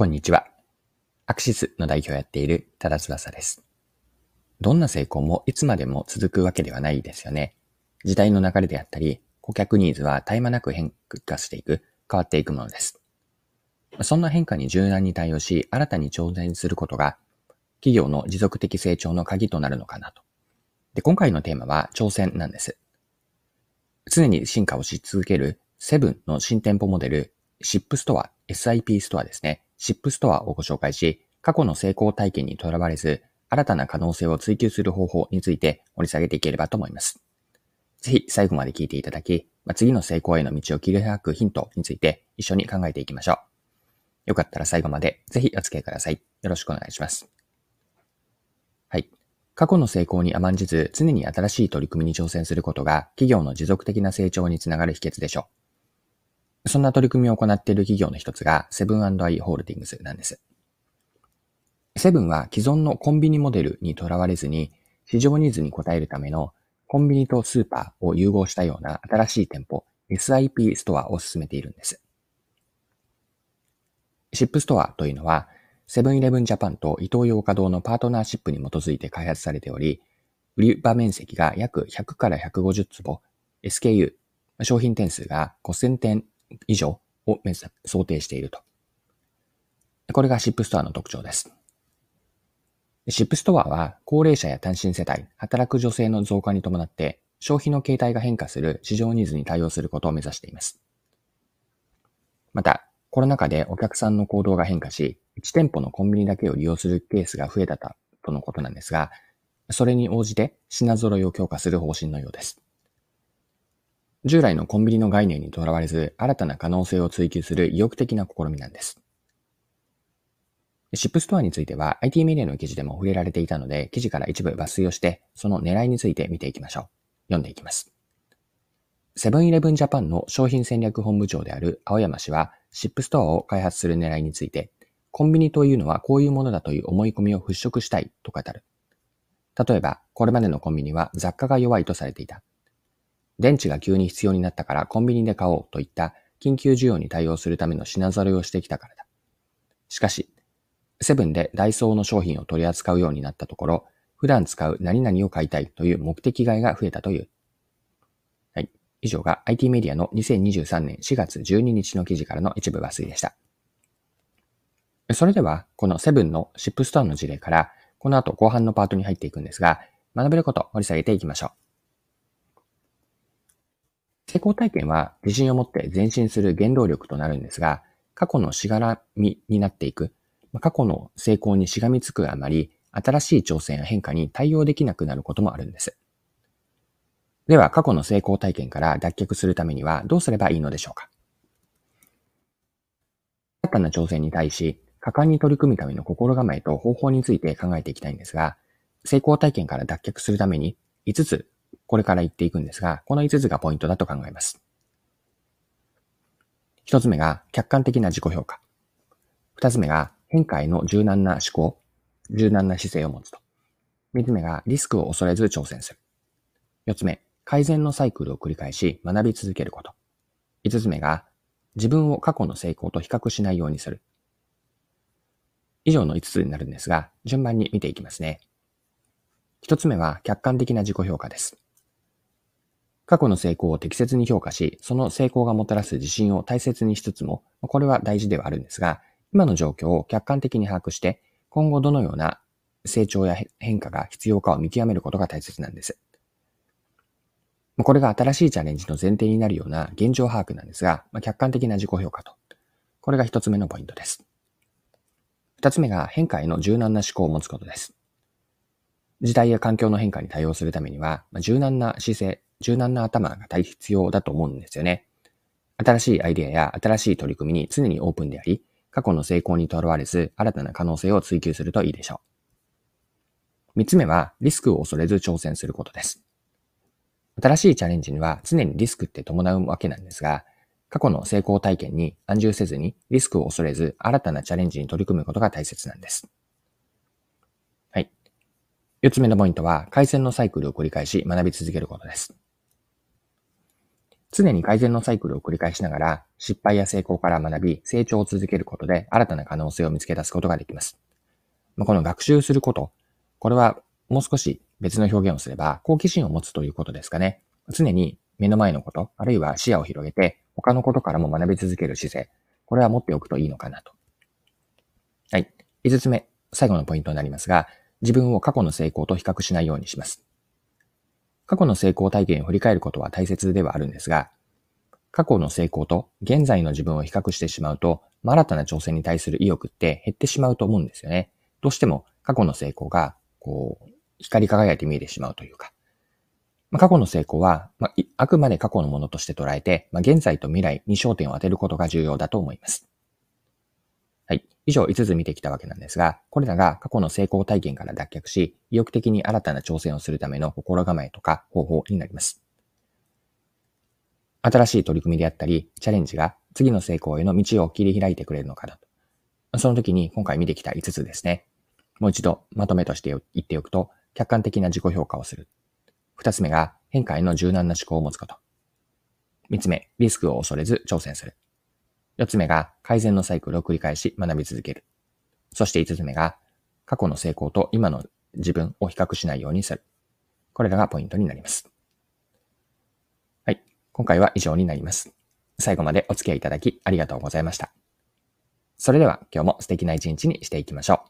こんにちは。アクシスの代表をやっている多田翼です。どんな成功もいつまでも続くわけではないですよね。時代の流れであったり、顧客ニーズは絶え間なく変化していく、変わっていくものです。そんな変化に柔軟に対応し、新たに挑戦することが、企業の持続的成長の鍵となるのかなと。で、今回のテーマは挑戦なんです。常に進化をし続けるセブンの新店舗モデル、シップストア、SIP ストアですね。シップストアをご紹介し、過去の成功体験にとらわれず、新たな可能性を追求する方法について掘り下げていければと思います。ぜひ最後まで聞いていただき、ま、次の成功への道を切り開くヒントについて一緒に考えていきましょう。よかったら最後までぜひお付き合いください。よろしくお願いします。はい。過去の成功に甘んじず常に新しい取り組みに挑戦することが企業の持続的な成長につながる秘訣でしょう。そんな取り組みを行っている企業の一つがセブンアイ・ホールディングスなんです。セブンは既存のコンビニモデルにとらわれずに市場ニーズに応えるためのコンビニとスーパーを融合したような新しい店舗 SIP ストアを進めているんです。シップストアというのはセブンイレブンジャパンとイトーヨーカドーのパートナーシップに基づいて開発されており、売り場面積が約100から150坪、SKU、商品点数が5000点以上を想定していると。これがシップストアの特徴です。シップストアは高齢者や単身世帯、働く女性の増加に伴って消費の形態が変化する市場ニーズに対応することを目指しています。また、コロナ禍でお客さんの行動が変化し、1店舗のコンビニだけを利用するケースが増えたとのことなんですが、それに応じて品揃えを強化する方針のようです。従来のコンビニの概念にとらわれず、新たな可能性を追求する意欲的な試みなんです。シップストアについては IT メディアの記事でも触れられていたので、記事から一部抜粋をして、その狙いについて見ていきましょう。読んでいきます。セブンイレブンジャパンの商品戦略本部長である青山氏は、シップストアを開発する狙いについて、コンビニというのはこういうものだという思い込みを払拭したいと語る。例えば、これまでのコンビニは雑貨が弱いとされていた。電池が急に必要になったからコンビニで買おうといった緊急需要に対応するための品揃えをしてきたからだ。しかし、セブンでダイソーの商品を取り扱うようになったところ、普段使う何々を買いたいという目的外が増えたという。はい。以上が IT メディアの2023年4月12日の記事からの一部抜粋でした。それでは、このセブンの SIPストアの事例から、この後後半のパートに入っていくんですが、学べることを掘り下げていきましょう。成功体験は自信を持って前進する原動力となるんですが、過去のしがらみになっていく、過去の成功にしがみつくあまり、新しい挑戦や変化に対応できなくなることもあるんです。では、過去の成功体験から脱却するためにはどうすればいいのでしょうか？新たな挑戦に対し、果敢に取り組むための心構えと方法について考えていきたいんですが、成功体験から脱却するために5つこれから言っていくんですが、この5つがポイントだと考えます。1つ目が客観的な自己評価。2つ目が変化への柔軟な思考、柔軟な姿勢を持つと。3つ目がリスクを恐れず挑戦する。4つ目、改善のサイクルを繰り返し学び続けること。5つ目が自分を過去の成功と比較しないようにする。以上の5つになるんですが、順番に見ていきますね。1つ目は客観的な自己評価です。過去の成功を適切に評価し、その成功がもたらす自信を大切にしつつも、これは大事ではあるんですが、今の状況を客観的に把握して、今後どのような成長や変化が必要かを見極めることが大切なんです。これが新しいチャレンジの前提になるような現状把握なんですが、客観的な自己評価と。これが一つ目のポイントです。二つ目が変化への柔軟な思考を持つことです。時代や環境の変化に対応するためには、柔軟な姿勢、柔軟な頭が大必要だと思うんですよね。新しいアイデアや新しい取り組みに常にオープンであり、過去の成功にとらわれず、新たな可能性を追求するといいでしょう。三つ目は、リスクを恐れず挑戦することです。新しいチャレンジには常にリスクって伴うわけなんですが、過去の成功体験に安住せずにリスクを恐れず新たなチャレンジに取り組むことが大切なんです。四つ目のポイントは、改善のサイクルを繰り返し学び続けることです。常に改善のサイクルを繰り返しながら、失敗や成功から学び、成長を続けることで新たな可能性を見つけ出すことができます。まあ、この学習すること、これはもう少し別の表現をすれば、好奇心を持つということですかね。常に目の前のこと、あるいは視野を広げて、他のことからも学び続ける姿勢、これは持っておくといいのかなと。はい。5つ目、最後のポイントになりますが、自分を過去の成功と比較しないようにします。過去の成功体験を振り返ることは大切ではあるんですが、過去の成功と現在の自分を比較してしまうと、新たな挑戦に対する意欲って減ってしまうと思うんですよね。どうしても過去の成功が、こう、光り輝いて見えてしまうというか。まあ、過去の成功は、まあ、あくまで過去のものとして捉えて、まあ、現在と未来に焦点を当てることが重要だと思います。以上5つ見てきたわけなんですが、これらが過去の成功体験から脱却し、意欲的に新たな挑戦をするための心構えとか方法になります。新しい取り組みであったり、チャレンジが次の成功への道を切り開いてくれるのかなと。その時に今回見てきた5つですね。もう一度まとめとして言っておくと、客観的な自己評価をする。二つ目が変化への柔軟な思考を持つこと。三つ目、リスクを恐れず挑戦する。四つ目が改善のサイクルを繰り返し学び続ける。そして五つ目が過去の成功と今の自分を比較しないようにする。これらがポイントになります。はい。今回は以上になります。最後までお付き合いいただきありがとうございました。それでは今日も素敵な一日にしていきましょう。